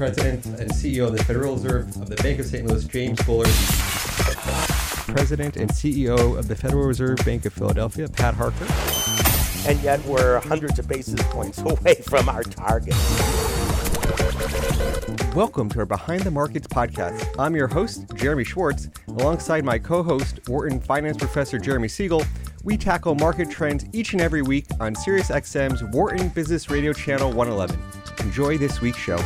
President and CEO of the Federal Reserve of the Bank of St. Louis, James Bullard. President and CEO of the Federal Reserve Bank of Philadelphia, Pat Harker. And yet we're hundreds of basis points away from our target. Welcome to our Behind the Markets podcast. I'm your host, Jeremy Schwartz. Alongside my co host, Wharton Finance Professor Jeremy Siegel, we tackle market trends each and every week on SiriusXM's Wharton Business Radio Channel 111. Enjoy this week's show.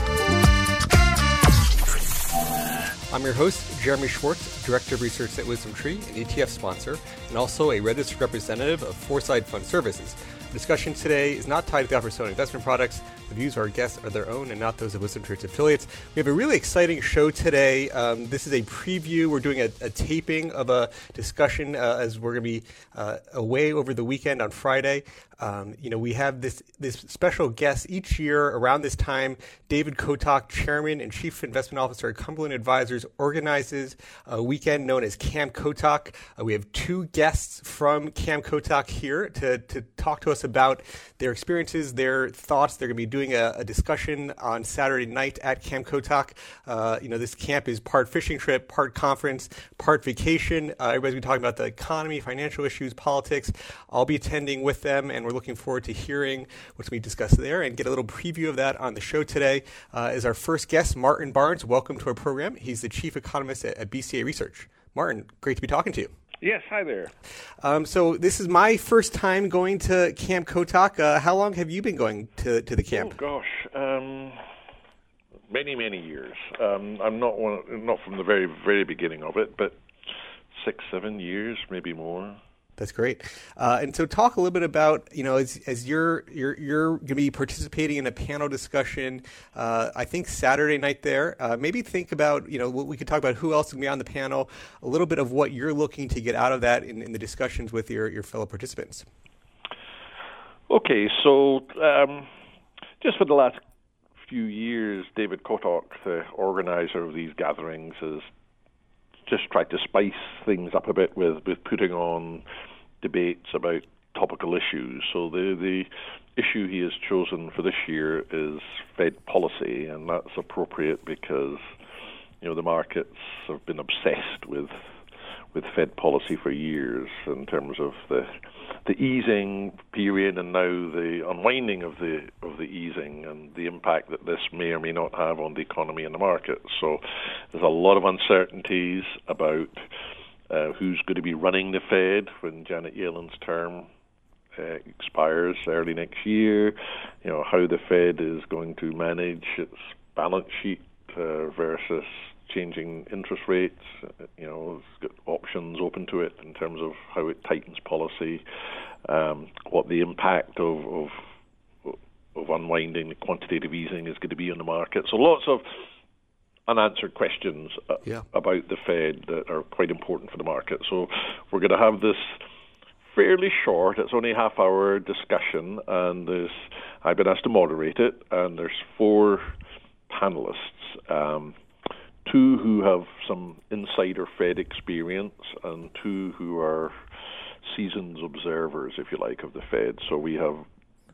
I'm your host, Jeremy Schwartz, Director of Research at WisdomTree, an ETF sponsor, and also a registered representative of Foreside Fund Services. The discussion today is not tied to the offer of investment products. The views of our guests are their own and not those of WisdomTree's affiliates. We have a really exciting show today. Um, this is a preview. We're doing a, a taping of a discussion uh, as we're going to be uh, away over the weekend on Friday. Um, you know, we have this this special guest each year around this time. David Kotok, Chairman and Chief Investment Officer at Cumberland Advisors, organizes a weekend known as Camp Kotok. Uh, we have two guests from Camp Kotok here to, to talk to us about their experiences, their thoughts. They're going to be doing a, a discussion on Saturday night at Camp Kotok. Uh, you know, this camp is part fishing trip, part conference, part vacation. Uh, everybody's going to be talking about the economy, financial issues, politics. I'll be attending with them, and we're looking forward to hearing what's going to be discussed there and get a little preview of that on the show today. Uh, is our first guest, Martin Barnes. Welcome to our program. He's the chief economist at, at BCA Research. Martin, great to be talking to you. Yes, hi there. Um, so this is my first time going to Camp Kotok. Uh, how long have you been going to, to the camp? Oh gosh, um, many many years. Um, I'm not one, not from the very very beginning of it, but six seven years, maybe more. That's great. Uh, and so, talk a little bit about you know as, as you're you're you're going to be participating in a panel discussion. Uh, I think Saturday night there. Uh, maybe think about you know we could talk about who else can be on the panel. A little bit of what you're looking to get out of that in, in the discussions with your your fellow participants. Okay, so um, just for the last few years, David Kotok, the organizer of these gatherings, has just tried to spice things up a bit with, with putting on debates about topical issues. So the the issue he has chosen for this year is Fed policy, and that's appropriate because you know the markets have been obsessed with with Fed policy for years in terms of the the easing period and now the unwinding of the of the easing and the impact that this may or may not have on the economy and the market. So there's a lot of uncertainties about uh, who's going to be running the Fed when Janet Yellen's term uh, expires early next year. You know how the Fed is going to manage its balance sheet uh, versus changing interest rates. You know, it's got options open to it in terms of how it tightens policy, um, what the impact of, of of unwinding quantitative easing is going to be on the market. So lots of unanswered questions uh, yeah. about the Fed that are quite important for the market. So we're going to have this fairly short. It's only a half hour discussion, and there's I've been asked to moderate it, and there's four panelists. Um, two who have some insider Fed experience, and two who are seasoned observers, if you like, of the Fed. So we have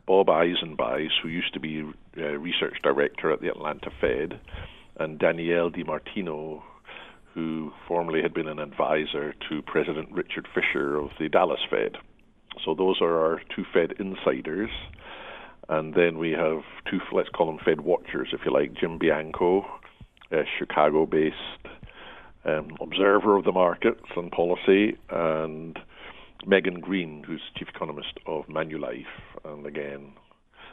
Bob Eisenbeis, who used to be uh, research director at the Atlanta Fed, and Danielle DiMartino, who formerly had been an advisor to President Richard Fisher of the Dallas Fed. So those are our two Fed insiders. And then we have two, let's call them Fed watchers, if you like, Jim Bianco, a Chicago-based um, observer of the markets and policy, and Megan Greene, who's chief economist of Manulife, and again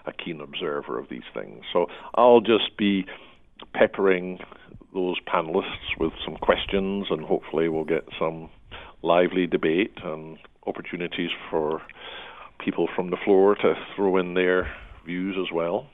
a keen observer of these things. So I'll just be peppering those panelists with some questions, and hopefully we'll get some lively debate and opportunities for people from the floor to throw in their views as well.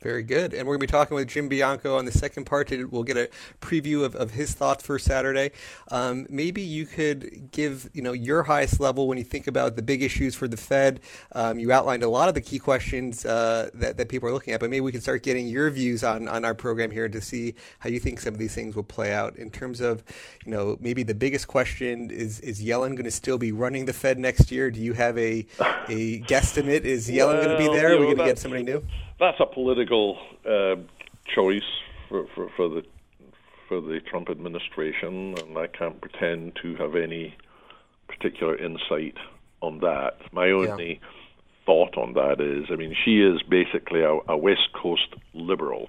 Very good. And we're going to be talking with Jim Bianco on the second part. We'll get a preview of, of his thoughts for Saturday. Um, maybe you could give you know your highest level when you think about the big issues for the Fed. Um, you outlined a lot of the key questions uh, that, that people are looking at, but maybe we can start getting your views on, on our program here to see how you think some of these things will play out. In terms of, you know, maybe the biggest question is is Yellen going to still be running the Fed next year? Do you have a, a guesstimate? Is Yellen well, going to be there? Are we going to get somebody new? That's a political uh, choice for, for, for the for the Trump administration, and I can't pretend to have any particular insight on that. My only yeah. thought on that is, I mean, she is basically a, a West Coast liberal,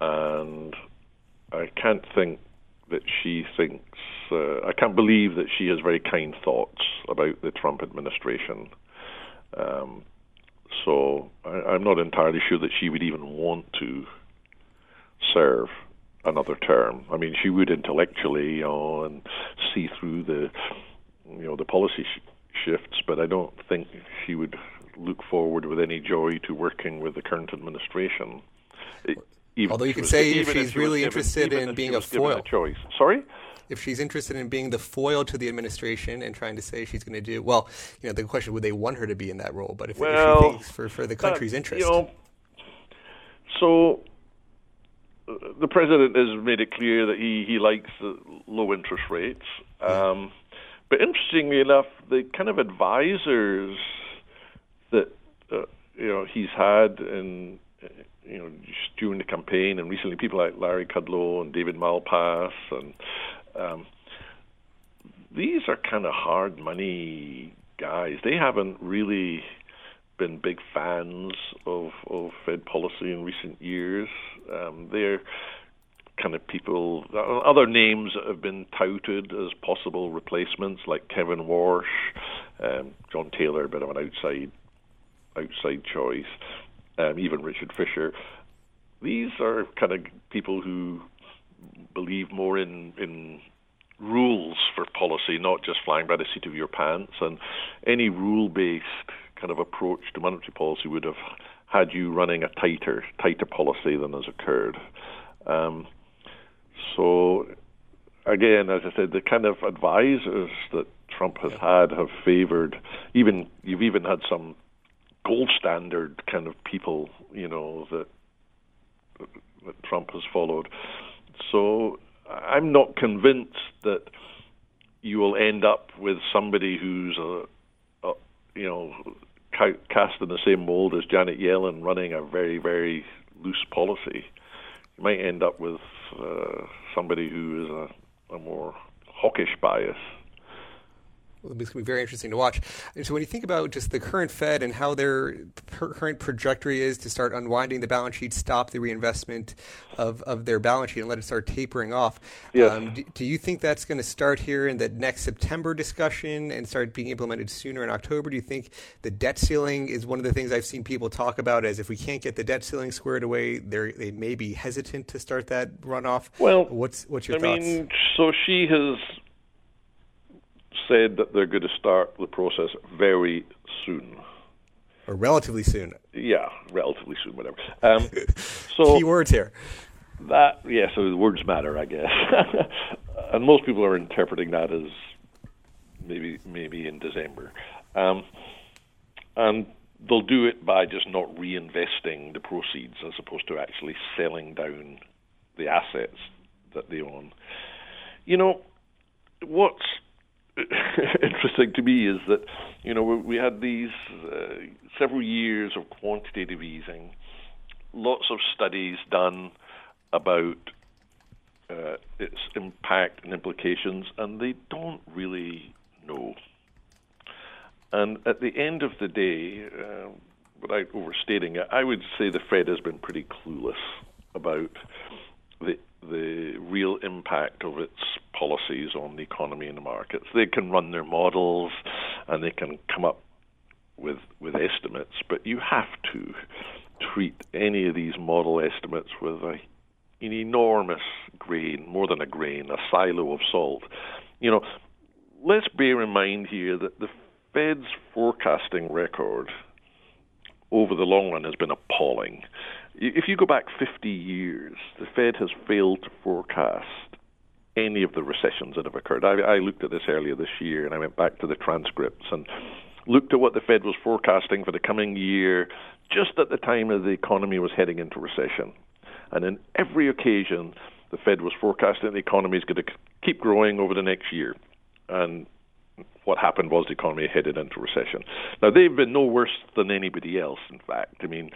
and I can't think that she thinks. Uh, I can't believe that she has very kind thoughts about the Trump administration. Um, so I, I'm not entirely sure that she would even want to serve another term. I mean, she would intellectually, you know, and see through the, you know, the policy sh- shifts, but I don't think she would look forward with any joy to working with the current administration. Even Although you could say if she's really interested in being a foil. A choice. Sorry? If she's interested in being the foil to the administration and trying to say she's going to do well, you know, the question would they want her to be in that role? But if, well, if she thinks for, for the country's uh, interest, you know, so uh, the president has made it clear that he he likes low interest rates. Um, but interestingly enough, the kind of advisors that uh, you know he's had in you know, during the campaign, and recently people like Larry Kudlow and David Malpass, and um, these are kind of hard money guys. They haven't really been big fans of of Fed policy in recent years. Um, they're kind of people. Other names that have been touted as possible replacements, like Kevin Warsh, um, John Taylor, a bit of an outside outside choice um, even Richard Fisher. These are kind of people who believe more in in rules for policy, not just flying by the seat of your pants. And any rule-based kind of approach to monetary policy would have had you running a tighter tighter policy than has occurred. Um, so again, as I said, the kind of advisors that Trump has had have favored even you've even had some gold standard kind of people, you know, that, that Trump has followed. So I'm not convinced that you will end up with somebody who's a, a you know cast in the same mold as Janet Yellen running a very very loose policy. You might end up with uh, somebody who is a, a more hawkish bias. It's going to be very interesting to watch. And so, when you think about just the current Fed and how their current trajectory is to start unwinding the balance sheet, stop the reinvestment of, of their balance sheet, and let it start tapering off, yes. Um, do, do, you think that's going to start here in the next September discussion and start being implemented sooner in October? Do you think the debt ceiling is one of the things I've seen people talk about as if we can't get the debt ceiling squared away, they may be hesitant to start that runoff? Well, what's what's your I thoughts? mean, so she has said that they're going to start the process very soon. Or relatively soon. Yeah, relatively soon, whatever. Um, so Key words here. That yeah, so the words matter, I guess. and most people are interpreting that as maybe maybe in December. Um, and they'll do it by just not reinvesting the proceeds as opposed to actually selling down the assets that they own. You know, what's interesting to me is that you know we had these uh, several years of quantitative easing, lots of studies done about uh, its impact and implications, and they don't really know. And at the end of the day, uh, without overstating it, I would say the Fed has been pretty clueless about the the real impact of its policies on the economy and the markets. They can run their models and they can come up with with estimates, but you have to treat any of these model estimates with a, an enormous grain, more than a grain, a silo of salt. You know, let's bear in mind here that the Fed's forecasting record over the long run has been appalling. If you go back 50 years, the Fed has failed to forecast any of the recessions that have occurred. I, I looked at this earlier this year, and I went back to the transcripts and looked at what the Fed was forecasting for the coming year, just at the time of the economy was heading into recession. And in every occasion, the Fed was forecasting the economy is going to keep growing over the next year. And what happened was the economy headed into recession. Now they've been no worse than anybody else. In fact, I mean,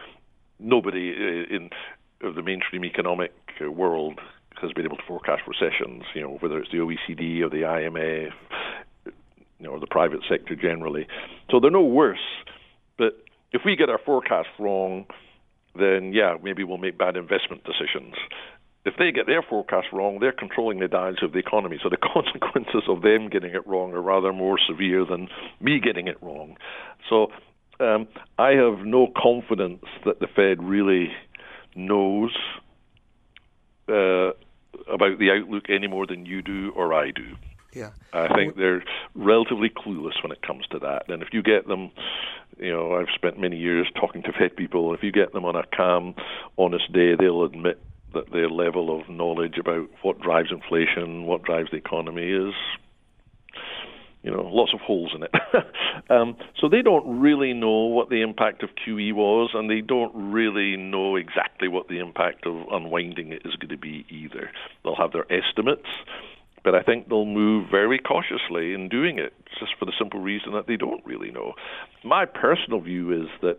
nobody uh, in of the mainstream economic uh, world has been able to forecast recessions. You know, whether it's the OECD or the IMF, you know, or the private sector generally. So they're no worse. But if we get our forecast wrong, then yeah, maybe we'll make bad investment decisions. If they get their forecast wrong, they're controlling the dials of the economy. So the consequences of them getting it wrong are rather more severe than me getting it wrong. So um, I have no confidence that the Fed really knows uh, about the outlook any more than you do or I do. Yeah. I think they're relatively clueless when it comes to that. And if you get them, you know, I've spent many years talking to Fed people. If you get them on a calm, honest day, they'll admit that their level of knowledge about what drives inflation, what drives the economy is you know, lots of holes in it. um, so they don't really know what the impact of QE was, and they don't really know exactly what the impact of unwinding it is going to be either. They'll have their estimates, but I think they'll move very cautiously in doing it, just for the simple reason that they don't really know. My personal view is that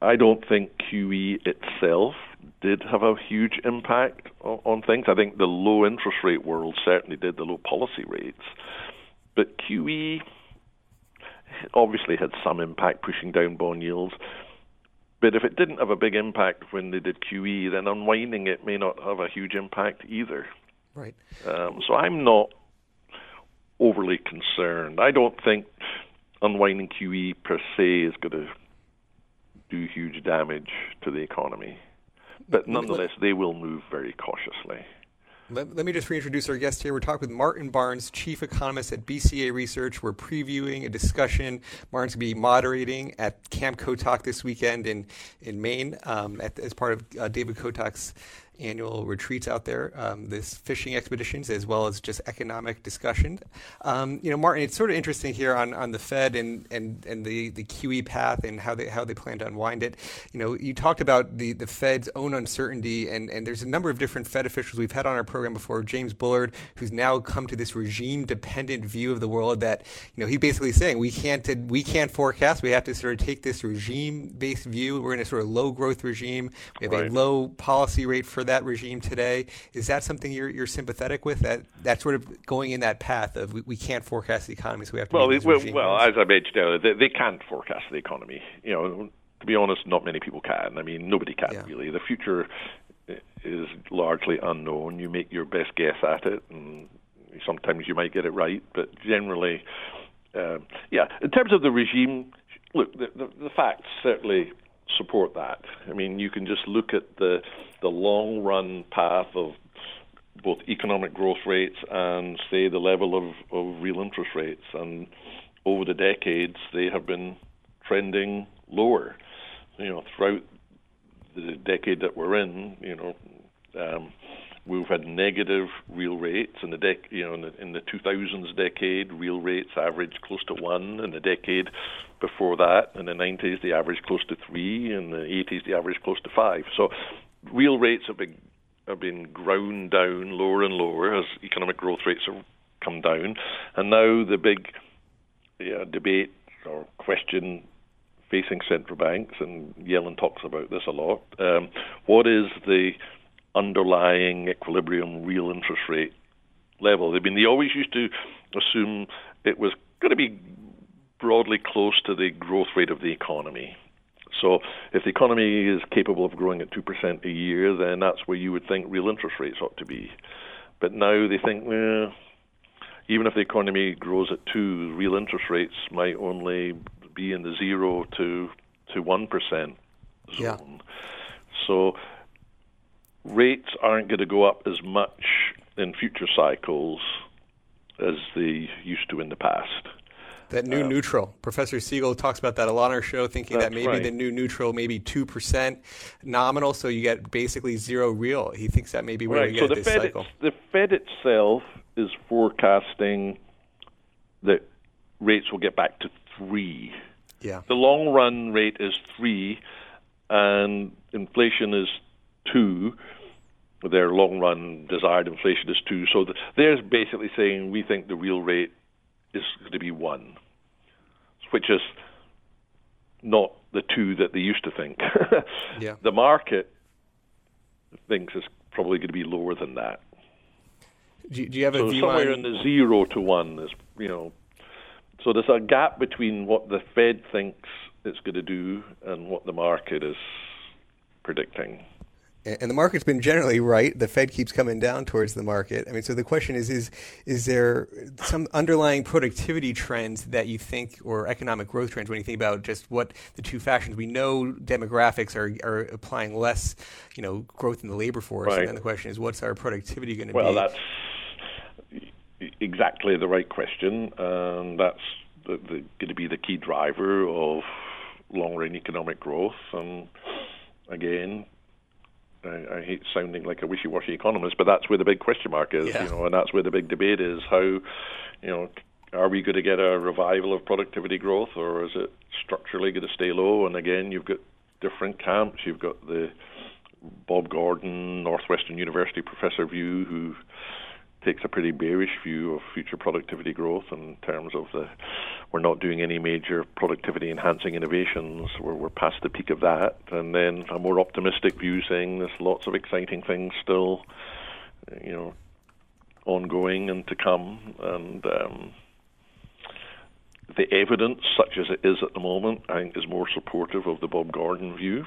I don't think QE itself did have a huge impact on, on things. I think the low interest rate world certainly did, the low policy rates. But QE obviously had some impact pushing down bond yields. But if it didn't have a big impact when they did QE, then unwinding it may not have a huge impact either. Right. Um, so I'm not overly concerned. I don't think unwinding QE per se is going to do huge damage to the economy. But nonetheless, they will move very cautiously. Let, let, me just reintroduce our guest here. We're talking with Martin Barnes, Chief Economist at BCA Research. We're previewing a discussion Martin's going to be moderating at Camp Kotok this weekend in, in Maine um, at, as part of uh, David Kotok's annual retreats out there, um, this fishing expeditions, as well as just economic discussion. Um, you know, Martin, it's sort of interesting here on, on the Fed and, and, and the, the QE path and how they how they plan to unwind it. You know, you talked about the, the Fed's own uncertainty, and, and there's a number of different Fed officials we've had on our program before. James Bullard, who's now come to this regime-dependent view of the world that you know he's basically saying we can't we can't forecast. We have to sort of take this regime-based view. We're in a sort of low growth regime. We have right. a low policy rate for that regime today. Is that something you're, you're sympathetic with? That that sort of going in that path of we, we can't forecast the economy, so we have to. Well, well, well as I mentioned earlier, they, they can't forecast the economy. You know, to be honest, not many people can. I mean, nobody can yeah. really. The future is largely unknown. You make your best guess at it, and sometimes you might get it right, but generally, uh, yeah. In terms of the regime, look, the, the, the facts certainly support that. I mean, you can just look at the the long run path of both economic growth rates and say the level of, of real interest rates, and over the decades they have been trending lower. You know, throughout the decade that we're in, you know, um, we've had negative real rates in the dec- you know in the, in the 2000s decade real rates averaged close to one in the decade before that. In the 90s they averaged close to three in the 80s they averaged close to five. So real rates have been have been ground down lower and lower as economic growth rates have come down. And now the big yeah, debate or question facing central banks and Yellen talks about this a lot um, what is the underlying equilibrium real interest rate level. I mean, they always used to assume it was going to be broadly close to the growth rate of the economy. So if the economy is capable of growing at 2% a year, then that's where you would think real interest rates ought to be. But now they think, well, even if the economy grows at 2, real interest rates might only be in the 0 to to 1% zone. Yeah. So rates aren't going to go up as much in future cycles as they used to in the past. That new um, neutral. Professor Siegel talks about that a lot on our show, thinking that maybe right. the new neutral, maybe 2% nominal, so you get basically zero real. He thinks that may be where right. we so get the this Fed cycle. the Fed itself is forecasting that rates will get back to 3. Yeah. The long run rate is 3, and inflation is 2 their long run desired inflation is two. So the, they're basically saying we think the real rate is going to be one, which is not the two that they used to think. yeah. The market thinks it's probably going to be lower than that. Do, do you have a so view somewhere on in the zero to one is you know. So there's a gap between what the Fed thinks it's going to do and what the market is predicting. And the market's been generally right. The Fed keeps coming down towards the market. I mean, so the question is: is is there some underlying productivity trends that you think, or economic growth trends, when you think about just what the two factions? We know demographics are are applying less, you know, growth in the labor force, Right. and then the question is, what's our productivity going to Well, be? that's exactly the right question, and that's the, the, going to be the key driver of long-run economic growth. And again, I, I hate sounding like a wishy-washy economist, but that's where the big question mark is, Yeah. you know, and that's where the big debate is: how, you know, are we going to get a revival of productivity growth, or is it structurally going to stay low? And again, you've got different camps. You've got the Bob Gordon, Northwestern University professor view, who takes a pretty bearish view of future productivity growth in terms of the we're not doing any major productivity enhancing innovations. We're, we're past the peak of that. And then a more optimistic view saying there's lots of exciting things still, you know, ongoing and to come. And um, the evidence, such as it is at the moment, I think is more supportive of the Bob Gordon view.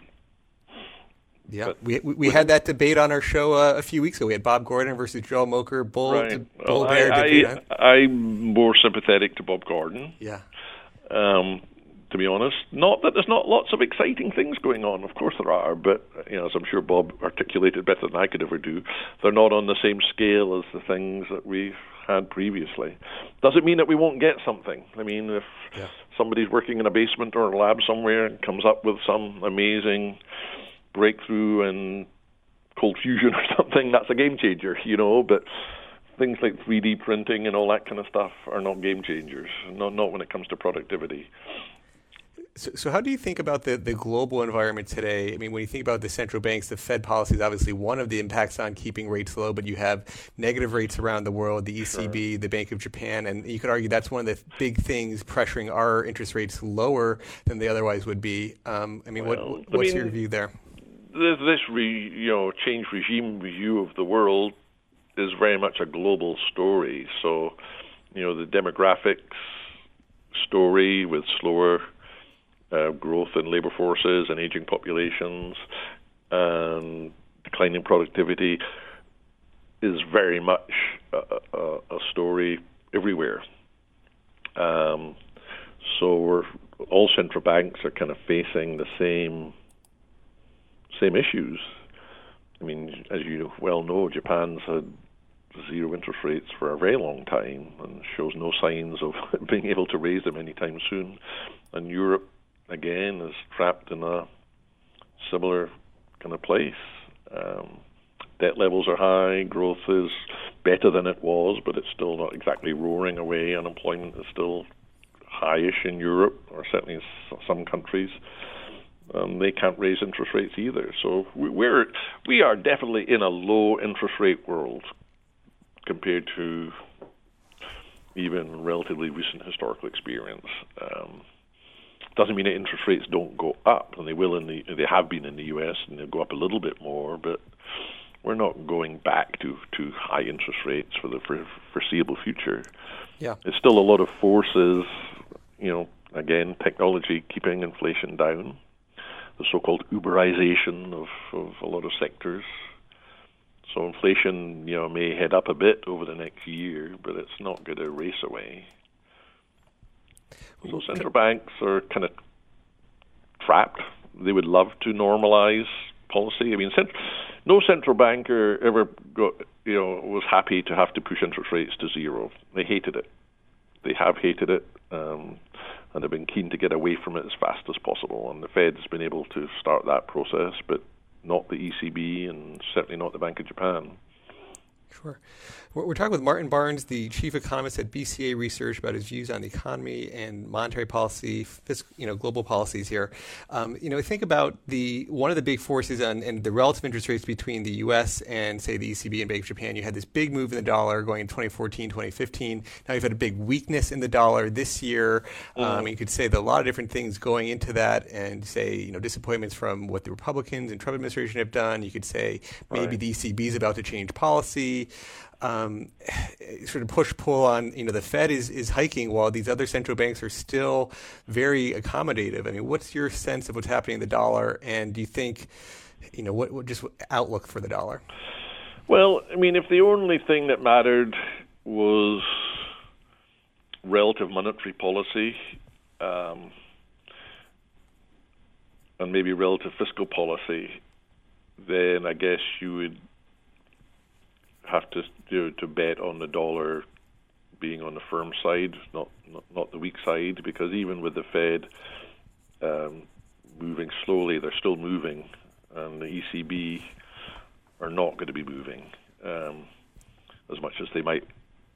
Yeah, but- we we, we had that debate on our show uh, a few weeks ago. We had Bob Gordon versus Joel Mokyr, bull Right. bull Well, bear I, debate. I, I'm more sympathetic to Bob Gordon. yeah, um, to be honest. Not that there's not lots of exciting things going on. Of course there are, but you know, as I'm sure Bob articulated better than I could ever do, they're not on the same scale as the things that we've had previously. Doesn't mean that we won't get something. I mean, if Yeah. somebody's working in a basement or a lab somewhere and comes up with some amazing breakthrough and cold fusion or something, that's a game changer, you know, but things like 3D printing and all that kind of stuff are not game changers, not not when it comes to productivity. So, so how do you think about the, the global environment today? I mean, when you think about the central banks, the Fed policy is obviously one of the impacts on keeping rates low, but you have negative rates around the world, the ECB, the Bank of Japan, and you could argue that's one of the big things pressuring our interest rates lower than they otherwise would be. Um, I mean, Well, what, I what's mean- your view there? This, this re, you know change regime view of the world is very much a global story. So, you know, the demographics story with slower uh, growth in labor forces and aging populations and declining productivity is very much a, a, a story everywhere. Um, so all central banks are kind of facing the same same issues. I mean, as you well know, Japan's had zero interest rates for a very long time and shows no signs of being able to raise them anytime soon. And Europe, again, is trapped in a similar kind of place. Um, debt levels are high, growth is better than it was, but it's still not exactly roaring away. Unemployment is still highish in Europe, or certainly in some countries. Um, they can't raise interest rates either. So we- we're we are definitely in a low interest rate world compared to even relatively recent historical experience. Um, doesn't mean that interest rates don't go up, and they will in the they have been in the U.S. and they'll go up a little bit more, but we're not going back to to high interest rates for the for, foreseeable future. Yeah. It's still a lot of forces, you know, again, technology keeping inflation down, the so-called Uberization of, of a lot of sectors. So inflation, you know, may head up a bit over the next year, but it's not going to race away. So central banks are kind of trapped. They would love to normalize policy. I mean, cent- no central banker ever got, you know, was happy to have to push interest rates to zero. They hated it. They have hated it, um, and they've been keen to get away from it as fast as possible. And the Fed's been able to start that process, but not the ECB, and certainly not the Bank of Japan. Sure. We're talking with Martin Barnes, the chief economist at BCA Research, about his views on the economy and monetary policy, fiscal, you know, global policies here. Um, you know, think about the one of the big forces on and the relative interest rates between the U.S. and say the ECB and Bank of Japan. You had this big move in the dollar going in 2014, 2015. Now you've had a big weakness in the dollar this year. Um, mm-hmm. you could say that a lot of different things going into that, and say you know disappointments from what the Republicans and Trump administration have done. You could say maybe right. the ECB is about to change policy um, sort of push pull on you know the Fed is is hiking while these other central banks are still very accommodative. I mean, what's your sense of what's happening in the dollar, and do you think you know what, what just outlook for the dollar? Well, I mean, if the only thing that mattered was relative monetary policy. Um, and maybe relative fiscal policy, then I guess you would have to to bet on the dollar being on the firm side, not not, not the weak side, because even with the Fed um, moving slowly, they're still moving, and the ECB are not going to be moving um, as much as they might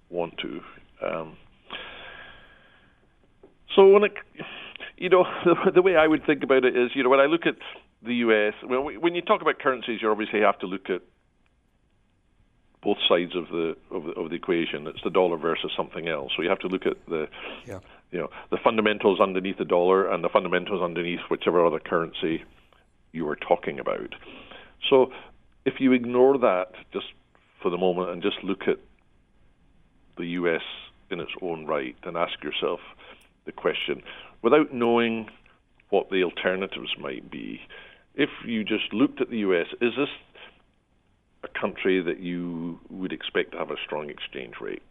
want to. Um, so when it, you know, the, the way I would think about it is, you know, when I look at the U.S., when you talk about currencies, you obviously have to look at both sides of the, of the of the equation. It's the dollar versus something else. So you have to look at the yeah. you know the fundamentals underneath the dollar and the fundamentals underneath whichever other currency you are talking about. So if you ignore that just for the moment and just look at the U.S. in its own right and ask yourself the question, without knowing what the alternatives might be, if you just looked at the U.S., is this a country that you would expect to have a strong exchange rate.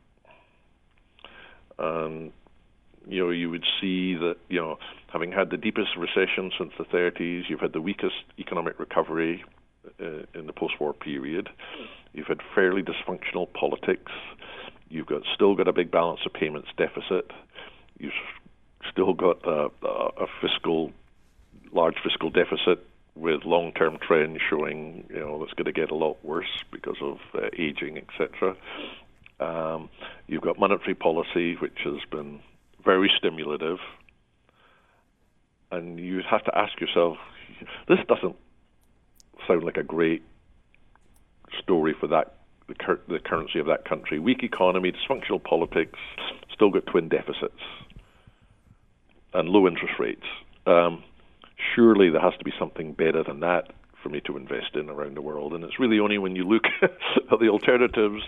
And you know, you would see that you know, having had the deepest recession since the 30s, you've had the weakest economic recovery uh, in the post-war period. You've had fairly dysfunctional politics. You've got still got a big balance of payments deficit. You've still got a, a fiscal, large fiscal deficit with long-term trends showing you know it's going to get a lot worse because of uh, aging, etc. Um, you've got monetary policy, which has been very stimulative, and you have to ask yourself, this doesn't sound like a great story for that the, cur- the currency of that country. Weak economy, dysfunctional politics, still got twin deficits, and low interest rates. Um, surely there has to be something better than that for me to invest in around the world. And it's really only when you look at the alternatives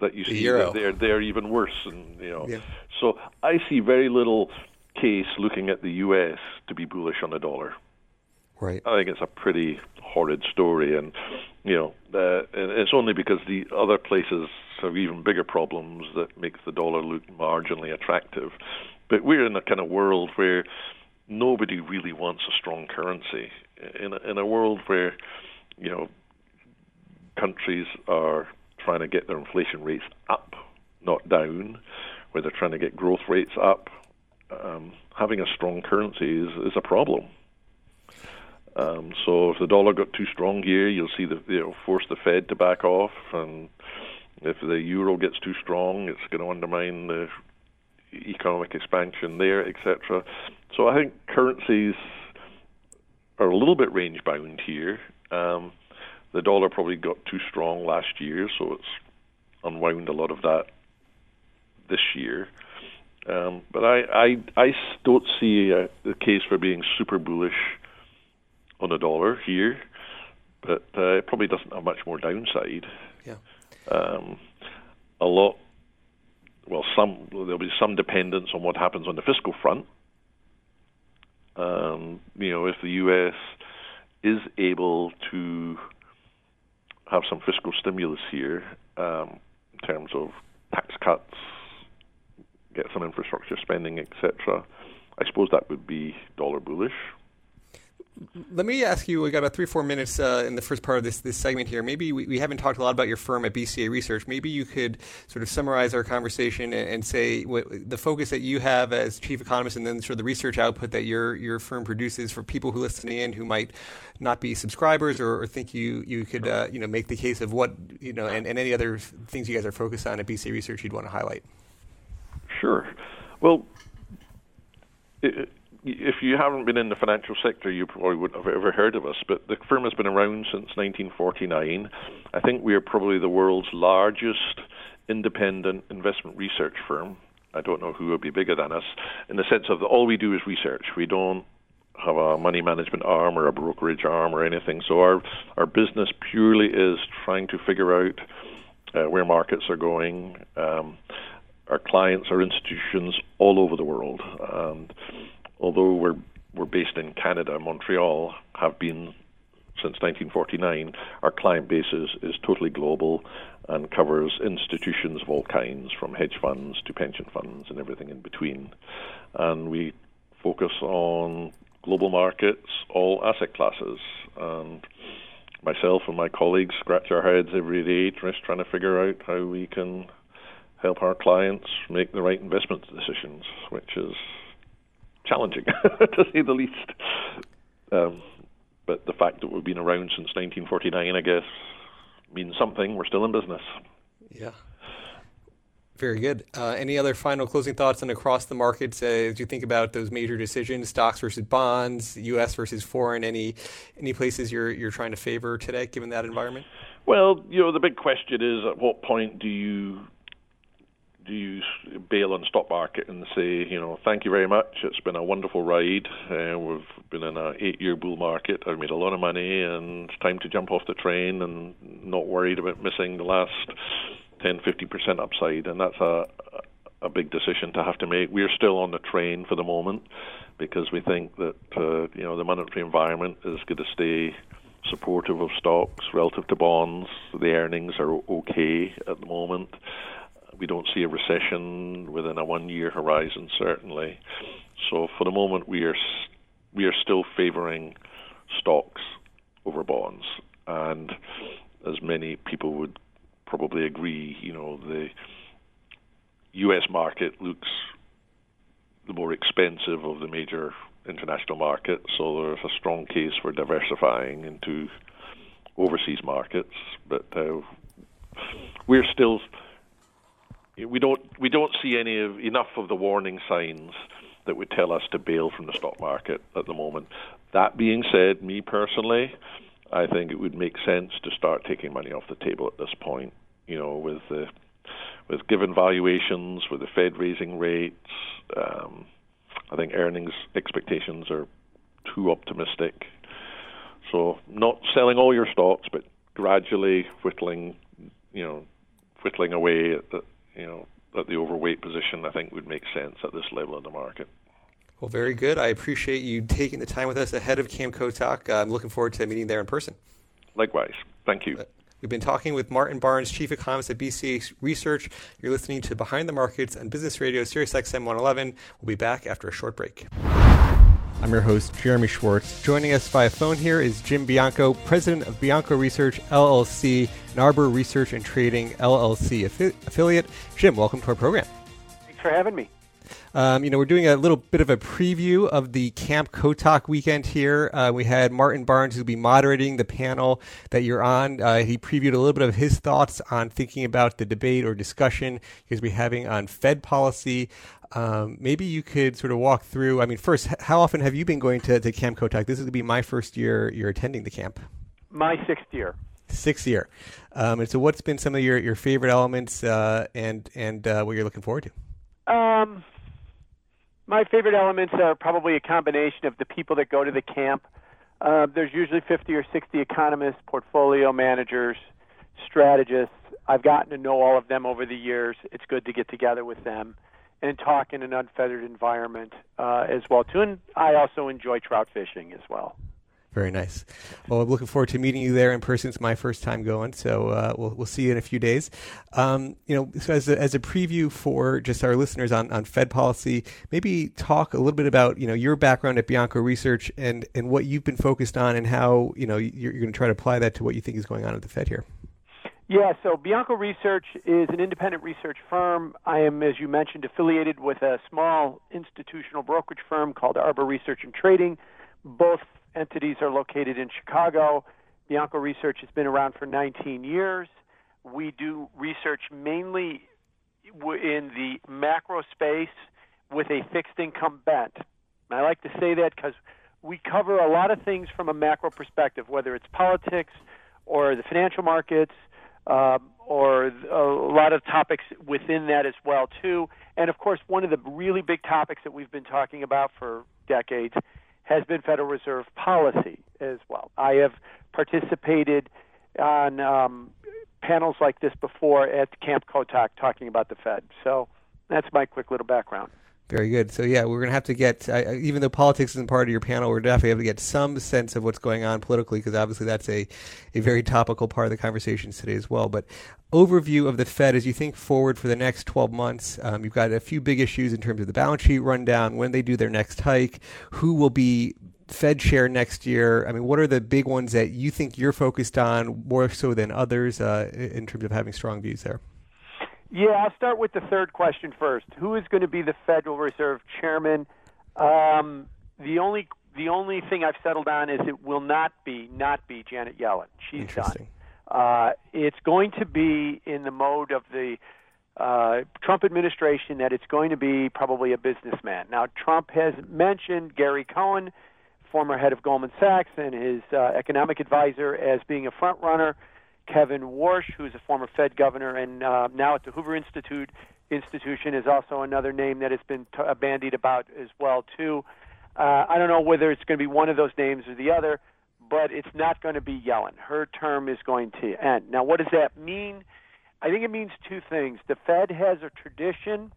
that you see that they're they're even worse. And you know, yeah. so I see very little case looking at the U.S. to be bullish on the dollar. Right. I think it's a pretty horrid story, and you know, uh, and it's only because the other places have even bigger problems that makes the dollar look marginally attractive. But we're in a kind of world where nobody really wants a strong currency in a, in a world where you know countries are trying to get their inflation rates up, not down, where they're trying to get growth rates up. Um, having a strong currency is, is a problem. Um, so if the dollar got too strong here, you'll see the you know force the Fed to back off, and if the euro gets too strong, it's going to undermine the economic expansion there, etc. So I think currencies are a little bit range bound here. Um, the dollar probably got too strong last year, so it's unwound a lot of that this year. Um, but I, I, I don't see a, the case for being super bullish on the dollar here, but uh, it probably doesn't have much more downside. Yeah. Um, a lot. Well, some there'll be some dependence on what happens on the fiscal front. Um, you know, if the U.S. is able to have some fiscal stimulus here um, in terms of tax cuts, get some infrastructure spending, etc., I suppose that would be dollar bullish. Let me ask you. We got about three, four minutes uh, in the first part of this this segment here. Maybe we, we, haven't talked a lot about your firm at BCA Research. Maybe you could sort of summarize our conversation and, and say what, the focus that you have as chief economist, and then sort of the research output that your your firm produces for people who listen in who might not be subscribers or, or think you you could uh, you know make the case of what you know and, and any other things you guys are focused on at BCA Research you'd want to highlight. Sure. Well. It, if you haven't been in the financial sector, you probably wouldn't have ever heard of us. But the firm has been around since 1949. I think we are probably the world's largest independent investment research firm. I don't know who would be bigger than us in the sense of the, all we do is research. We don't have a money management arm or a brokerage arm or anything. So our our business purely is trying to figure out uh, where markets are going. Um, our clients are institutions all over the world, and although we're we're based in Canada, Montreal, have been since 1949. Our client base is, is totally global and covers institutions of all kinds, from hedge funds to pension funds and everything in between. And we focus on global markets, all asset classes. And myself and my colleagues scratch our heads every day just trying to figure out how we can help our clients make the right investment decisions, which is challenging, to say the least. Um, but the fact that we've been around since 1949, I guess, means something. We're still in business. Yeah. Very good. Uh, any other final closing thoughts on across the markets uh, as you think about those major decisions, stocks versus bonds, U.S. versus foreign? Any any places you're you're trying to favor today, given that environment? Well, you know, the big question is at what point do you do you bail on stock market and say, you know, thank you very much. It's been a wonderful ride. Uh, we've been in an eight-year bull market. I've made a lot of money, and it's time to jump off the train and not worried about missing the last 10, 50 percent upside. And that's a a big decision to have to make. We're still on the train for the moment because we think that uh, you know the monetary environment is going to stay supportive of stocks relative to bonds. The earnings are okay at the moment we don't see a recession within a one-year horizon, certainly. So for the moment, we are we are still favouring stocks over bonds, and as many people would probably agree, you know, the U.S. market looks the more expensive of the major international markets, so there's a strong case for diversifying into overseas markets. But uh, we're still we don't we don't see any of enough of the warning signs that would tell us to bail from the stock market at the moment. That being said, me personally, I think it would make sense to start taking money off the table at this point. You know, with the with given valuations, with the Fed raising rates, um, I think earnings expectations are too optimistic. So, not selling all your stocks, but gradually whittling, you know, whittling away at the, you know, that the overweight position I think would make sense at this level of the market. Well, very good. I appreciate you taking the time with us ahead of Camp Kotok. Uh, I'm looking forward to meeting there in person. Likewise. Thank you. Uh, we've been talking with Martin Barnes, Chief Economist at BCA Research. You're listening to Behind the Markets on Business Radio, Sirius XM 111. We'll be back after a short break. I'm your host, Jeremy Schwartz. Joining us via phone here is Jim Bianco, president of Bianco Research LLC, an Arbor Research and Trading LLC affi- affiliate. Jim, welcome to our program. Thanks for having me. Um, you know, we're doing a little bit of a preview of the Camp Kotok weekend here. Uh, we had Martin Barnes, who'll be moderating the panel that you're on. Uh, he previewed a little bit of his thoughts on thinking about the debate or discussion he's be having on Fed policy. Um, maybe you could sort of walk through. I mean, first, how often have you been going to, to Camp Kotok? This is going to be my first year you're attending the camp. My sixth year. Sixth year. Um, and so, what's been some of your, your favorite elements uh, and and uh, what you're looking forward to? Um, my favorite elements are probably a combination of the people that go to the camp. Uh, there's usually 50 or 60 economists, portfolio managers, strategists. I've gotten to know all of them over the years. It's good to get together with them and talk in an unfettered environment uh, as well too. And I also enjoy trout fishing as well. Very nice. Well, I'm looking forward to meeting you there in person. It's my first time going, so uh, we'll we'll see you in a few days. Um, you know, so as a, as a preview for just our listeners on, on Fed policy, maybe talk a little bit about you know your background at Bianco Research and and what you've been focused on and how you know you're, you're going to try to apply that to what you think is going on at the Fed here. Yeah, so Bianco Research is an independent research firm. I am, as you mentioned, affiliated with a small institutional brokerage firm called Arbor Research and Trading. Both entities are located in Chicago. Bianco Research has been around for 19 years. We do research mainly in the macro space with a fixed income bent. And I like to say that because we cover a lot of things from a macro perspective, whether it's politics or the financial markets, uh, or a lot of topics within that as well too. And of course, one of the really big topics that we've been talking about for decades has been Federal Reserve policy as well. I have participated on um, panels like this before at Camp Kotok talking about the Fed. So that's my quick little background. Very good. So yeah, we're going to have to get, uh, even though politics isn't part of your panel, we're definitely have to get some sense of what's going on politically because obviously that's a, a very topical part of the conversations today as well. But overview of the Fed as you think forward for the next 12 months. Um, you've got a few big issues in terms of the balance sheet rundown, when they do their next hike, who will be Fed chair next year. I mean, what are the big ones that you think you're focused on more so than others uh, in terms of having strong views there? Yeah, I'll start with the third question first. Who is going to be the Federal Reserve chairman? Um, the only the only thing I've settled on is it will not be not be Janet Yellen. She's done. Uh, it's going to be in the mode of the uh, Trump administration that it's going to be probably a businessman. Now, Trump has mentioned Gary Cohn, former head of Goldman Sachs, and his uh, economic advisor as being a front runner. Kevin Warsh, who's a former Fed governor and uh, now at the Hoover Institute institution, is also another name that has been t- uh, bandied about as well too. Uh, I don't know whether it's going to be one of those names or the other, but it's not going to be Yellen. Her term is going to end. Now, what does that mean? I think it means two things. The Fed has a tradition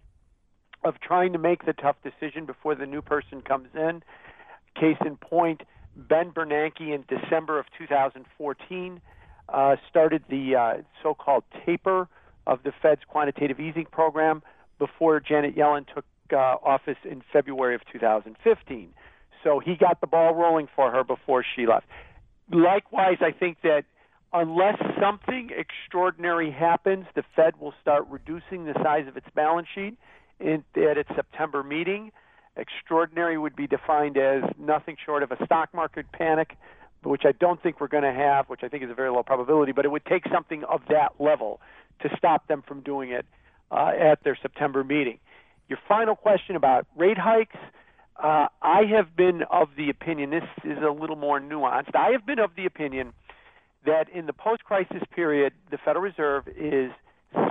of trying to make the tough decision before the new person comes in. Case in point, Ben Bernanke in December of 2014 uh, started the uh, so-called taper of the Fed's quantitative easing program before Janet Yellen took uh, office in February of 2015. So he got the ball rolling for her before she left. Likewise, I think that unless something extraordinary happens, the Fed will start reducing the size of its balance sheet in, at its September meeting. Extraordinary would be defined as nothing short of a stock market panic which I don't think we're going to have, which I think is a very low probability, but it would take something of that level to stop them from doing it uh, at their September meeting. Your final question about rate hikes. Uh, I have been of the opinion, this is a little more nuanced. I have been of the opinion that in the post crisis period, the Federal Reserve is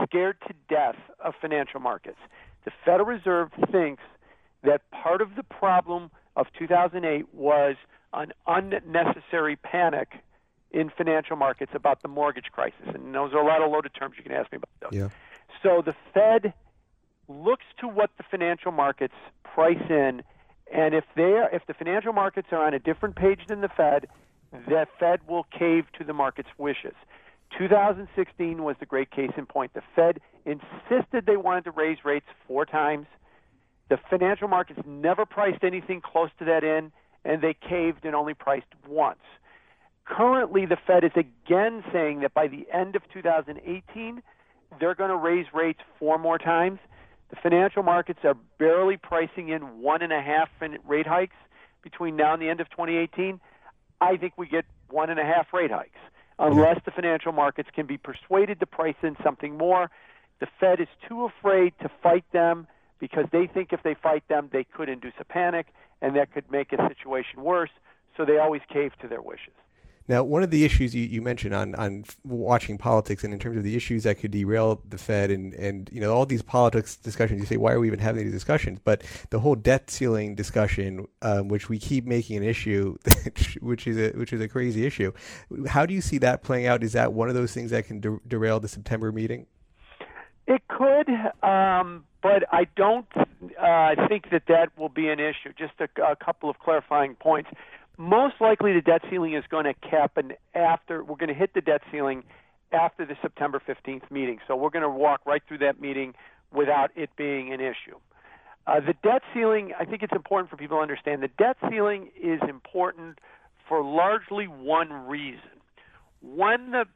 scared to death of financial markets. The Federal Reserve thinks that part of the problem of 2008 was an unnecessary panic in financial markets about the mortgage crisis. And those are a lot of loaded terms. You can ask me about those. Yeah. So the Fed looks to what the financial markets price in, and if they are, if the financial markets are on a different page than the Fed, the Fed will cave to the market's wishes. 2016 was the great case in point. The Fed insisted they wanted to raise rates four times. The financial markets never priced anything close to that in and they caved and only priced once. Currently, the Fed is again saying that by the end of 2018, they're going to raise rates four more times. The financial markets are barely pricing in one and a half rate hikes between now and the end of 2018. I think we get one and a half rate hikes unless the financial markets can be persuaded to price in something more. The Fed is too afraid to fight them because they think if they fight them, they could induce a panic and that could make a situation worse. So they always cave to their wishes. Now, one of the issues you, you mentioned on, on watching politics and in terms of the issues that could derail the Fed and, and you know all these politics discussions, you say why are we even having these discussions? But the whole debt ceiling discussion, um, which we keep making an issue, which is a which is a crazy issue. How do you see that playing out? Is that one of those things that can de- derail the September meeting? It could, um, but I don't uh, think that that will be an issue. Just a, a couple of clarifying points. most likely the debt ceiling is going to cap and after we're going to hit the debt ceiling after the September 15th meeting. So we're going to walk right through that meeting without it being an issue. Uh, the debt ceiling, I think it's important for people to understand. The debt ceiling is important for largely one reason. When the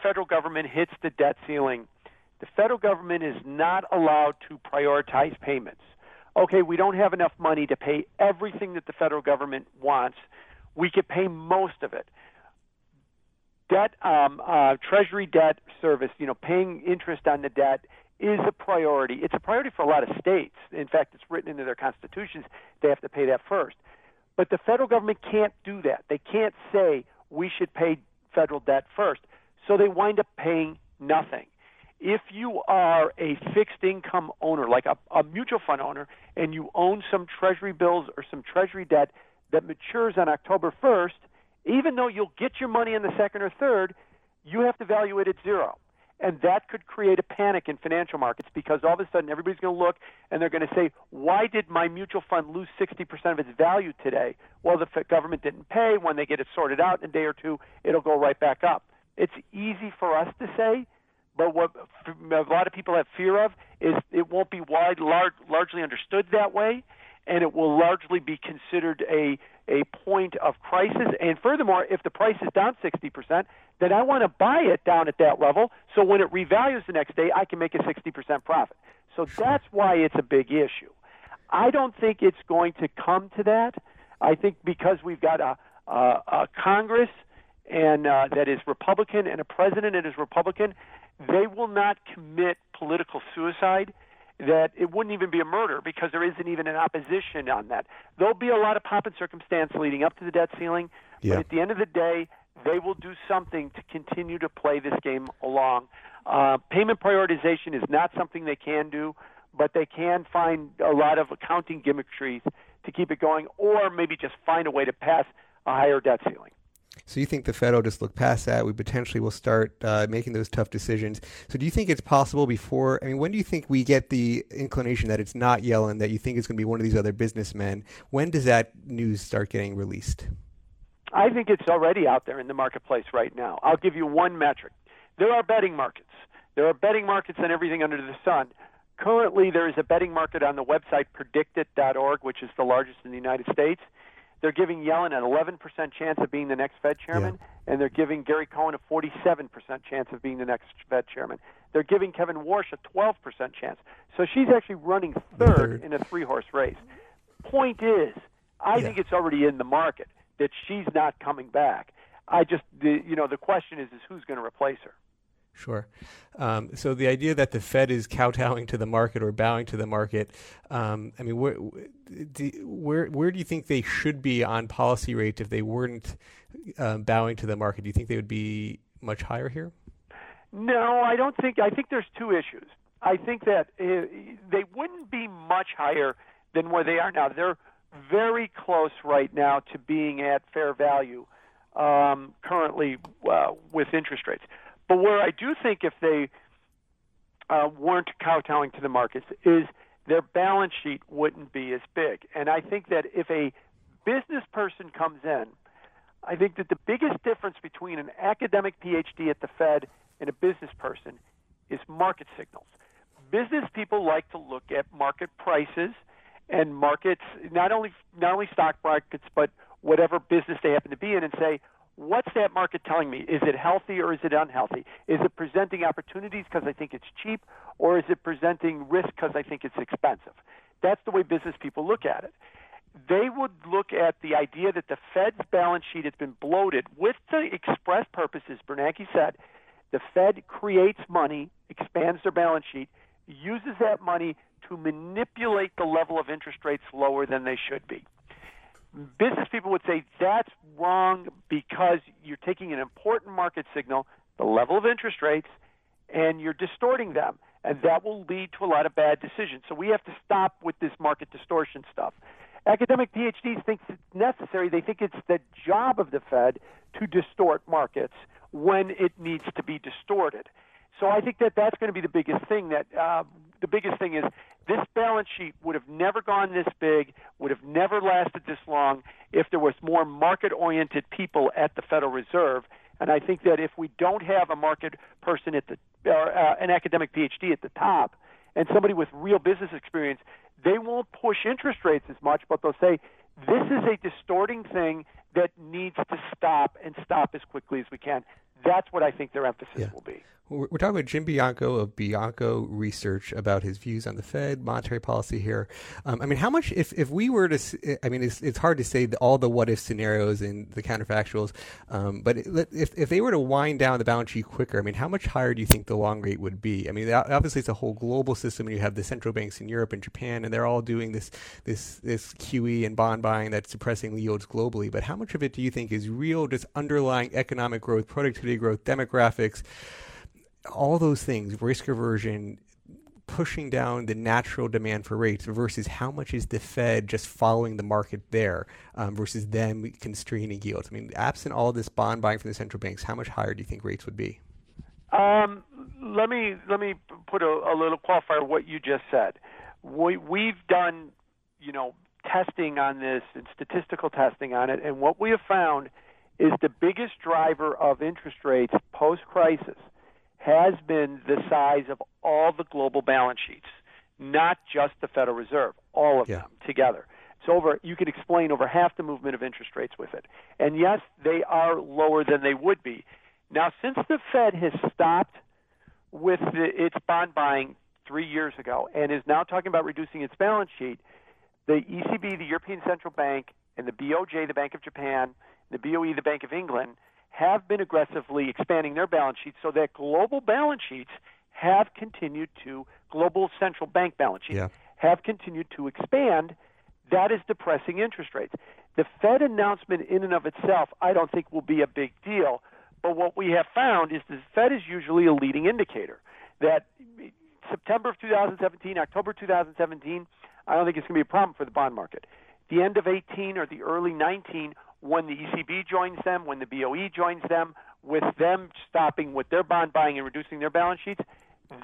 federal government hits the debt ceiling, the federal government is not allowed to prioritize payments. Okay, we don't have enough money to pay everything that the federal government wants. We could pay most of it. Debt, um, uh, Treasury debt service, you know, paying interest on the debt is a priority. It's a priority for a lot of states. In fact, it's written into their constitutions they have to pay that first. But the federal government can't do that. They can't say we should pay federal debt first. So they wind up paying nothing. If you are a fixed income owner, like a, a mutual fund owner, and you own some treasury bills or some treasury debt that matures on October 1st, even though you'll get your money in the second or third, you have to value it at zero. And that could create a panic in financial markets because all of a sudden everybody's going to look and they're going to say, why did my mutual fund lose 60% of its value today? Well, the government didn't pay. When they get it sorted out in a day or two, it'll go right back up. It's easy for us to say, but what a lot of people have fear of is it won't be wide, large, largely understood that way, and it will largely be considered a a point of crisis. And furthermore, if the price is down 60%, then I want to buy it down at that level. So when it revalues the next day, I can make a 60% profit. So that's why it's a big issue. I don't think it's going to come to that. I think because we've got a, a, a Congress and uh, that is Republican and a president that is Republican, they will not commit political suicide that it wouldn't even be a murder because there isn't even an opposition on that. There'll be a lot of pomp and circumstance leading up to the debt ceiling, yeah. but at the end of the day, they will do something to continue to play this game along. Uh, payment prioritization is not something they can do, but they can find a lot of accounting gimmickries to keep it going, or maybe just find a way to pass a higher debt ceiling. So you think the Fed will just look past that? We potentially will start uh, making those tough decisions. So do you think it's possible before? I mean, when do you think we get the inclination that it's not Yellen, that you think it's going to be one of these other businessmen? When does that news start getting released? I think it's already out there in the marketplace right now. I'll give you one metric. There are betting markets. There are betting markets on everything under the sun. Currently, there is a betting market on the website predictit.org, which is the largest in the United States. They're giving Yellen an 11% chance of being the next Fed chairman, yeah. and they're giving Gary Cohn a 47% chance of being the next Fed chairman. They're giving Kevin Warsh a 12% chance. So she's actually running third, third. in a three horse race. Point is, I yeah. think it's already in the market that she's not coming back. I just, the, you know, the question is, is who's going to replace her? Sure. Um, so the idea that the Fed is kowtowing to the market or bowing to the market, um, I mean, where, where where do you think they should be on policy rate if they weren't uh, bowing to the market? Do you think they would be much higher here? No, I don't think. I think there's two issues. I think that uh, they wouldn't be much higher than where they are now. They're very close right now to being at fair value um, currently uh, with interest rates. But where I do think if they uh, weren't kowtowing to the markets is their balance sheet wouldn't be as big. And I think that if a business person comes in, I think that the biggest difference between an academic PhD at the Fed and a business person is market signals. Business people like to look at market prices and markets, not only not only stock markets, but whatever business they happen to be in, and say, what's that market telling me? Is it healthy or is it unhealthy? Is it presenting opportunities because I think it's cheap, or is it presenting risk because I think it's expensive? That's the way business people look at it. They would look at the idea that the Fed's balance sheet has been bloated with the express purposes, Bernanke said, the Fed creates money, expands their balance sheet, uses that money to manipulate the level of interest rates lower than they should be business people would say that's wrong because you're taking an important market signal, the level of interest rates, and you're distorting them. And that will lead to a lot of bad decisions. So we have to stop with this market distortion stuff. Academic PhDs think it's necessary. They think it's the job of the Fed to distort markets when it needs to be distorted. So I think that that's going to be the biggest thing that uh, the biggest thing is this balance sheet would have never gone this big, would have never lasted this long if there was more market-oriented people at the Federal Reserve. And I think that if we don't have a market person at the or uh, an academic PhD at the top and somebody with real business experience, they won't push interest rates as much, but they'll say this is a distorting thing that needs to stop and stop as quickly as we can. That's what I think their emphasis yeah. will be. We're talking with Jim Bianco of Bianco Research about his views on the Fed monetary policy here. Um, I mean, how much if, if we were to, I mean, it's, it's hard to say all the what if scenarios and the counterfactuals, um, but if, if they were to wind down the balance sheet quicker, I mean, how much higher do you think the long rate would be? I mean, obviously it's a whole global system, and you have the central banks in Europe and Japan, and they're all doing this this this QE and bond buying that's suppressing yields globally. But how much of it do you think is real, just underlying economic growth, productivity growth, demographics? all those things, risk aversion, pushing down the natural demand for rates versus how much is the Fed just following the market there um, versus them constraining yields? I mean, absent all this bond buying from the central banks, how much higher do you think rates would be? Um, let me let me put a, a little qualifier what you just said. We we've done, you know, testing on this and statistical testing on it, and what we have found is the biggest driver of interest rates post crisis has been the size of all the global balance sheets, not just the Federal Reserve, all of yeah. them together. It's over. You can explain over half the movement of interest rates with it. And yes, they are lower than they would be. Now, since the Fed has stopped with the, its bond buying three years ago and is now talking about reducing its balance sheet, the ECB, the European Central Bank, and the BOJ, the Bank of Japan, the BOE, the Bank of England, have been aggressively expanding their balance sheets so that global balance sheets have continued to, global central bank balance sheets yeah. have continued to expand. That is depressing interest rates. The Fed announcement in and of itself, I don't think will be a big deal. But what we have found is the Fed is usually a leading indicator. That September of 2017, October 2017, I don't think it's going to be a problem for the bond market. The end of 18 or the early 19 when the ECB joins them, when the BOE joins them, with them stopping with their bond buying and reducing their balance sheets,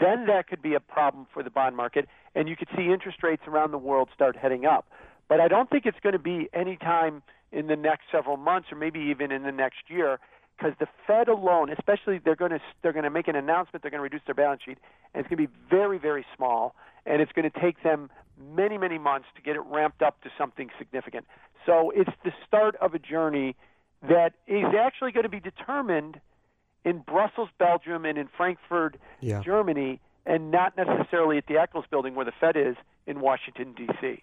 then that could be a problem for the bond market, and you could see interest rates around the world start heading up. But I don't think it's going to be any time in the next several months, or maybe even in the next year, because the Fed alone, especially they're going to they're going to make an announcement, they're going to reduce their balance sheet, and it's going to be very very small, and it's going to take them many many months to get it ramped up to something significant. So it's the start of a journey that is actually going to be determined in Brussels, Belgium, and in Frankfurt, yeah. Germany, and not necessarily at the Eccles building where the Fed is in Washington, D.C.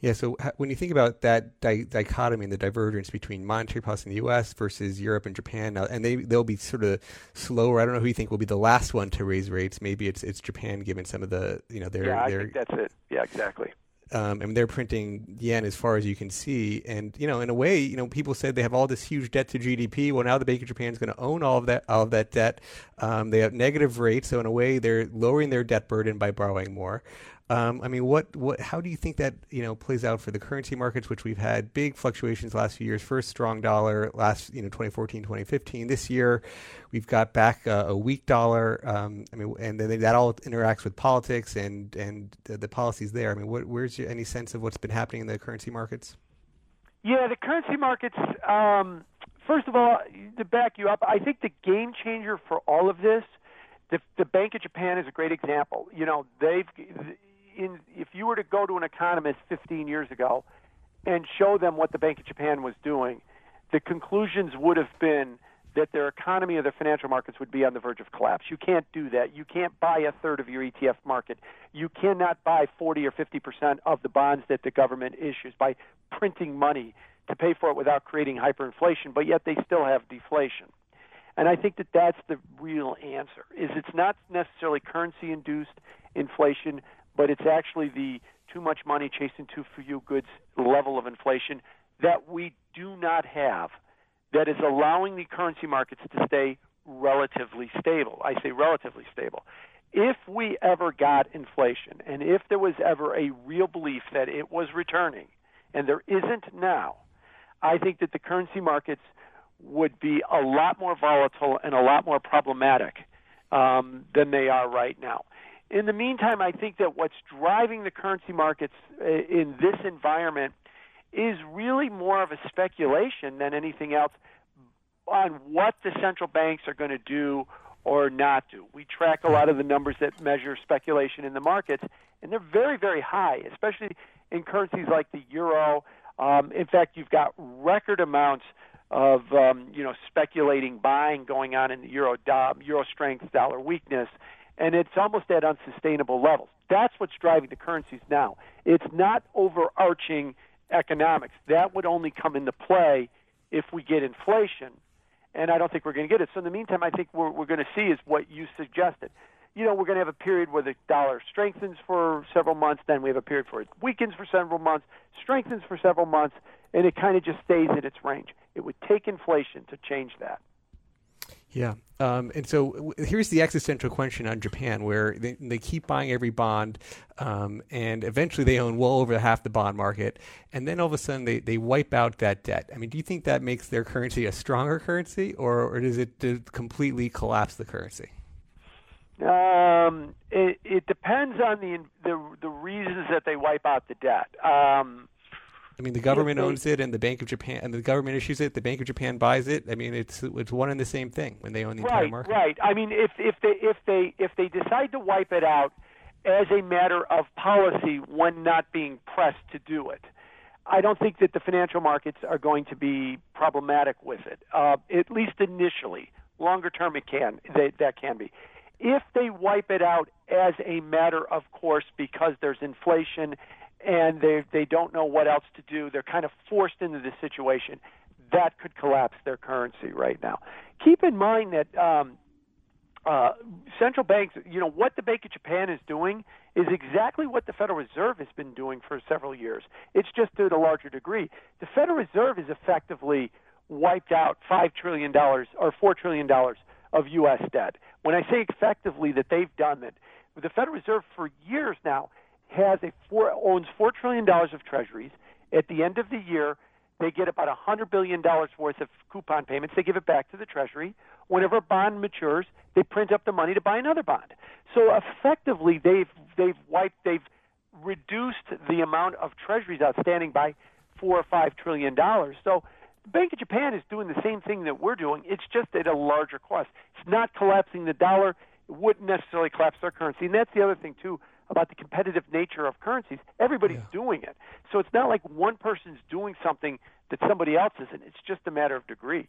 Yeah, so when you think about that di- dichotomy and the divergence between monetary policy in the U.S. versus Europe and Japan, now, and they they'll be sort of slower. I don't know who you think will be the last one to raise rates. Maybe it's it's Japan, given some of the you know their. Yeah, I think that's it. Yeah, exactly um, and they're printing yen as far as you can see. And you know, in a way, you know, people said they have all this huge debt to GDP. Well, now the Bank of Japan is going to own all of that, all of that debt. Um, they have negative rates, so in a way, they're lowering their debt burden by borrowing more. Um, I mean, what, what, how do you think that you know plays out for the currency markets, which we've had big fluctuations last few years? First, strong dollar last, you know, 2014, 2015. This year, we've got back uh, a weak dollar. Um, I mean, and then that all interacts with politics and and the, the policies there. I mean, what, where's your, any sense of what's been happening in the currency markets? Yeah, the currency markets. Um, first of all, to back you up, I think the game changer for all of this the, the Bank of Japan is a great example. You know, they've in, if you were to go to an economist 15 years ago and show them what the Bank of Japan was doing, the conclusions would have been that their economy or their financial markets would be on the verge of collapse. You can't do that. You can't buy a third of your ETF market. You cannot buy 40 or 50 percent of the bonds that the government issues by printing money to pay for it without creating hyperinflation, but yet they still have deflation. And I think that that's the real answer. Is it's not necessarily currency induced inflation, but it's actually the too much money chasing too few goods level of inflation that we do not have that is allowing the currency markets to stay relatively stable. I say relatively stable. If we ever got inflation and if there was ever a real belief that it was returning, and there isn't now, I think that the currency markets would be a lot more volatile and a lot more problematic um, than they are right now In the meantime, I think that what's driving the currency markets uh, in this environment is really more of a speculation than anything else on what the central banks are going to do or not do. We track a lot of the numbers that measure speculation in the markets, and they're very, very high, especially in currencies like the euro. Um, in fact, you've got record amounts of um, you know speculating buying going on in the euro euro strength dollar weakness, and it's almost at unsustainable levels. That's what's driving the currencies now. It's not overarching economics. That would only come into play if we get inflation and I don't think we're going to get it. So in the meantime, I think what we're going to see is what you suggested. You know, we're going to have a period where the dollar strengthens for several months, then we have a period where it weakens for several months, strengthens for several months, and it kind of just stays in its range. It would take inflation to change that. Yeah. Um, and so here's the existential question on Japan, where they, they keep buying every bond, um, and eventually they own well over half the bond market, and then all of a sudden they, they wipe out that debt. I mean, do you think that makes their currency a stronger currency, or, or does it does completely collapse the currency? Um, it, it depends on the, the the reasons that they wipe out the debt. Um, I mean, the government owns it, and the Bank of Japan, and the government issues it. The Bank of Japan buys it. I mean, it's it's one and the same thing when they own the right, entire market. Right. I mean, if if they if they if they decide to wipe it out as a matter of policy when not being pressed to do it, I don't think that the financial markets are going to be problematic with it. Uh, at least initially, longer term, it can they, that can be. If they wipe it out as a matter of course because there's inflation and they they don't know what else to do. They're kind of forced into this situation. That could collapse their currency right now. Keep in mind that um, uh, central banks, you know, what the Bank of Japan is doing is exactly what the Federal Reserve has been doing for several years. It's just to a larger degree. The Federal Reserve is effectively wiped out five trillion dollars or four trillion dollars of U.S. debt. When I say effectively that they've done it, the Federal Reserve for years now has a four, owns four trillion dollars of treasuries. At the end of the year, they get about a hundred billion dollars worth of coupon payments. They give it back to the treasury. Whenever a bond matures, they print up the money to buy another bond. So effectively, they've they've wiped they've reduced the amount of treasuries outstanding by four or five trillion dollars. So the Bank of Japan is doing the same thing that we're doing. It's just at a larger cost. It's not collapsing the dollar. It wouldn't necessarily collapse their currency. And that's the other thing too about the competitive nature of currencies. Everybody's yeah. doing it. So it's not like one person's doing something that somebody else isn't. It's just a matter of degree.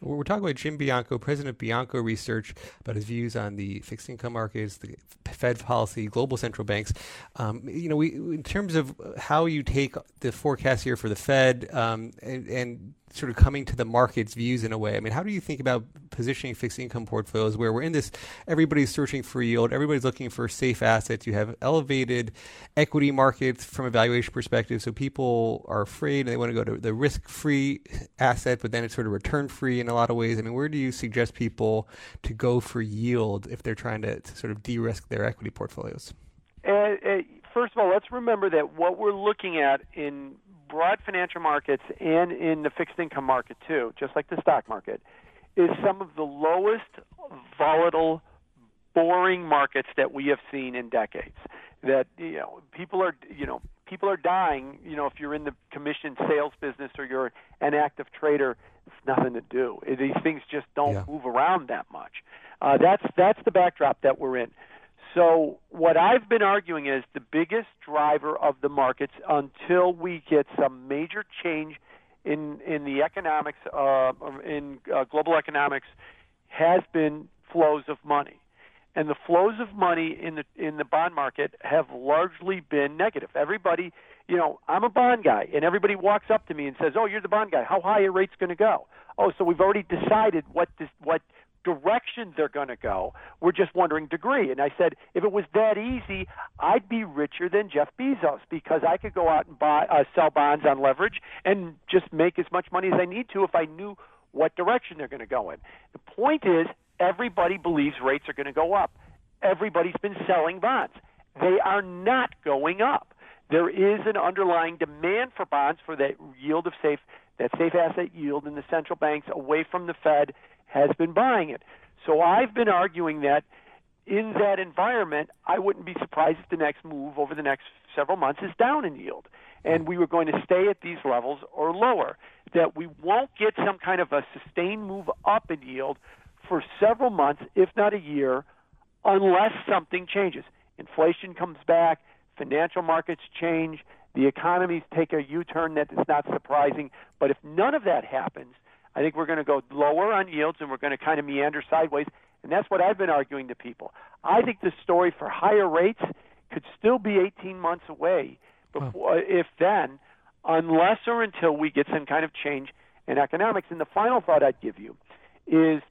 We're talking about Jim Bianco, president of Bianco Research, about his views on the fixed income markets, the Fed policy, global central banks. Um, you know, we in terms of how you take the forecast here for the Fed um, and, and sort of coming to the market's views in a way. I mean, how do you think about positioning fixed income portfolios where we're in this, everybody's searching for yield, everybody's looking for safe assets. You have elevated equity markets from a valuation perspective, so people are afraid and they want to go to the risk free asset, but then it's sort of return free in a lot of ways. I mean, where do you suggest people to go for yield if they're trying to, to sort of de risk their equity portfolios? Uh, uh, first of all, let's remember that what we're looking at in broad financial markets and in the fixed income market too, just like the stock market, is some of the lowest volatile, boring markets that we have seen in decades. That you know, people are you know people are dying. You know, if you're in the commission sales business or you're an active trader, it's nothing to do. These things just don't yeah. move around that much. Uh, that's that's the backdrop that we're in. So what I've been arguing is the biggest driver of the markets until we get some major change in in the economics uh, in uh, global economics has been flows of money, and the flows of money in the in the bond market have largely been negative. Everybody, you know, I'm a bond guy, and everybody walks up to me and says, "Oh, you're the bond guy. How high are rates going to go?" Oh, so we've already decided what this what direction they're going to go. We're just wondering degree. And I said, if it was that easy, I'd be richer than Jeff Bezos because I could go out and buy, uh, sell bonds on leverage and just make as much money as I need to if I knew what direction they're going to go in. The point is, everybody believes rates are going to go up. Everybody's been selling bonds. They are not going up. There is an underlying demand for bonds for that yield of safe, that safe asset yield in the central banks away from the Fed has been buying it. So I've been arguing that in that environment, I wouldn't be surprised if the next move over the next several months is down in yield. And we were going to stay at these levels or lower. That we won't get some kind of a sustained move up in yield for several months, if not a year, unless something changes. Inflation comes back, financial markets change, the economies take a U turn that is not surprising. But if none of that happens, I think we're going to go lower on yields and we're going to kind of meander sideways. And that's what I've been arguing to people. I think the story for higher rates could still be 18 months away, before, if then, unless or until we get some kind of change in economics. And the final thought I'd give you is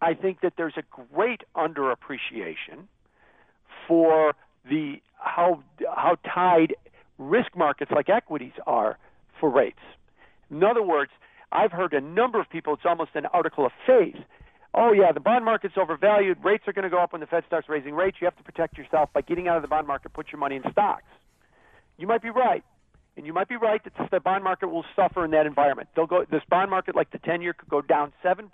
I think that there's a great underappreciation for the how how tied risk markets like equities are for rates. In other words, I've heard a number of people, it's almost an article of faith. Oh, yeah, the bond market's overvalued. Rates are going to go up when the Fed starts raising rates. You have to protect yourself by getting out of the bond market, put your money in stocks. You might be right. And you might be right that the bond market will suffer in that environment. They'll go, this bond market, like the 10 year, could go down 7%.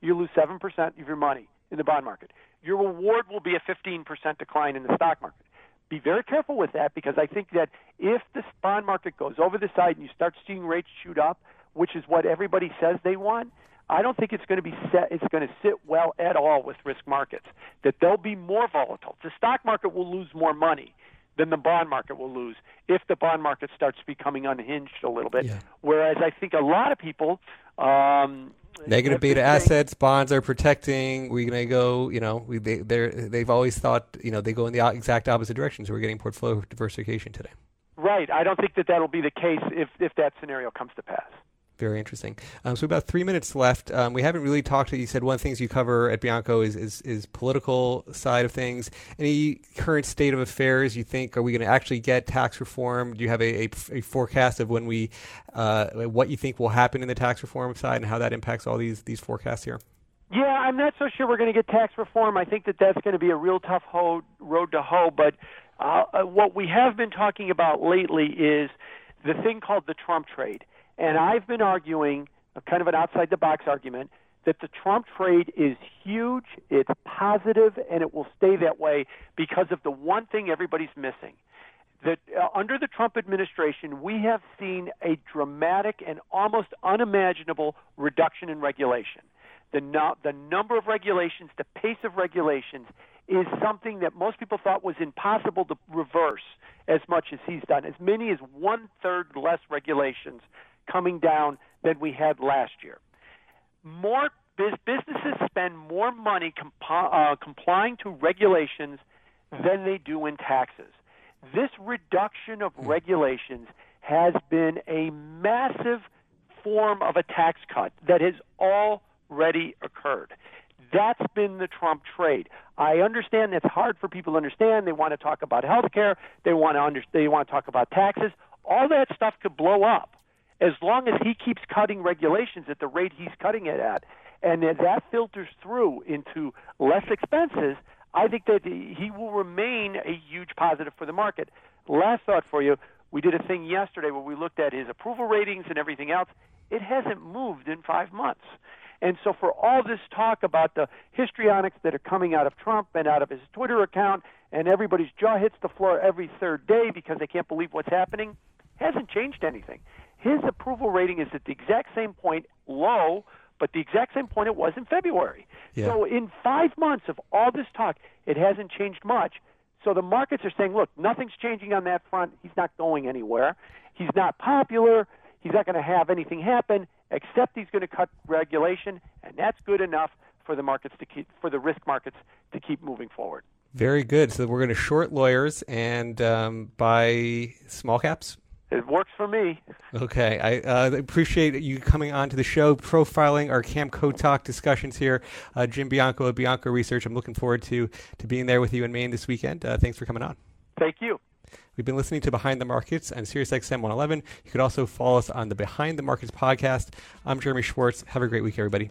You lose 7% of your money in the bond market. Your reward will be a 15% decline in the stock market be very careful with that because I think that if the bond market goes over the side and you start seeing rates shoot up, which is what everybody says they want, I don't think it's going to be set. It's going to sit well at all with risk markets. That they'll be more volatile. The stock market will lose more money than the bond market will lose if the bond market starts becoming unhinged a little bit. Yeah. Whereas I think a lot of people um, Negative beta assets, bonds are protecting. We're going to go, you know, we, they, they're, they've always thought, you know, they go in the exact opposite direction. So we're getting portfolio diversification today. Right. I don't think that that'll be the case if, if that scenario comes to pass. Very interesting. Um, so about three minutes left. Um, we haven't really talked. You said one of the things you cover at Bianco is, is, is political side of things. Any current state of affairs you think are we going to actually get tax reform? Do you have a, a, a forecast of when we, uh, what you think will happen in the tax reform side and how that impacts all these these forecasts here? Yeah, I'm not so sure we're going to get tax reform. I think that that's going to be a real tough ho- road to hoe. But uh, uh, what we have been talking about lately is the thing called the Trump trade. And I've been arguing, kind of an outside the box argument, that the Trump trade is huge, it's positive, and it will stay that way because of the one thing everybody's missing. That uh, under the Trump administration, we have seen a dramatic and almost unimaginable reduction in regulation. The, no, the number of regulations, the pace of regulations is something that most people thought was impossible to reverse as much as he's done. As many as one third less regulations coming down than we had last year. More businesses spend more money uh, complying to regulations than they do in taxes. This reduction of regulations has been a massive form of a tax cut that has already occurred. That's been the Trump trade. I understand that's hard for people to understand. They want to talk about health care. They want to under, they want to talk about taxes. All that stuff could blow up as long as he keeps cutting regulations at the rate he's cutting it at, and that filters through into less expenses, I think that he will remain a huge positive for the market. Last thought for you we did a thing yesterday where we looked at his approval ratings and everything else. It hasn't moved in five months. And so, for all this talk about the histrionics that are coming out of Trump and out of his Twitter account, and everybody's jaw hits the floor every third day because they can't believe what's happening, hasn't changed anything. His approval rating is at the exact same point, low, but the exact same point it was in February. Yeah. So in five months of all this talk, it hasn't changed much. So the markets are saying, look, nothing's changing on that front. He's not going anywhere. He's not popular. He's not going to have anything happen except he's going to cut regulation, and that's good enough for the markets to keep for the risk markets to keep moving forward. Very good. So we're going to short lawyers and um, buy small caps. It works for me. Okay, I uh, appreciate you coming on to the show, profiling our Camp Kotok discussions here. Uh, Jim Bianco of Bianco Research. I'm looking forward to to being there with you in Maine this weekend. Uh, thanks for coming on. Thank you. We've been listening to Behind the Markets on SiriusXM 111. You could also follow us on the Behind the Markets podcast. I'm Jeremy Schwartz. Have a great week, everybody.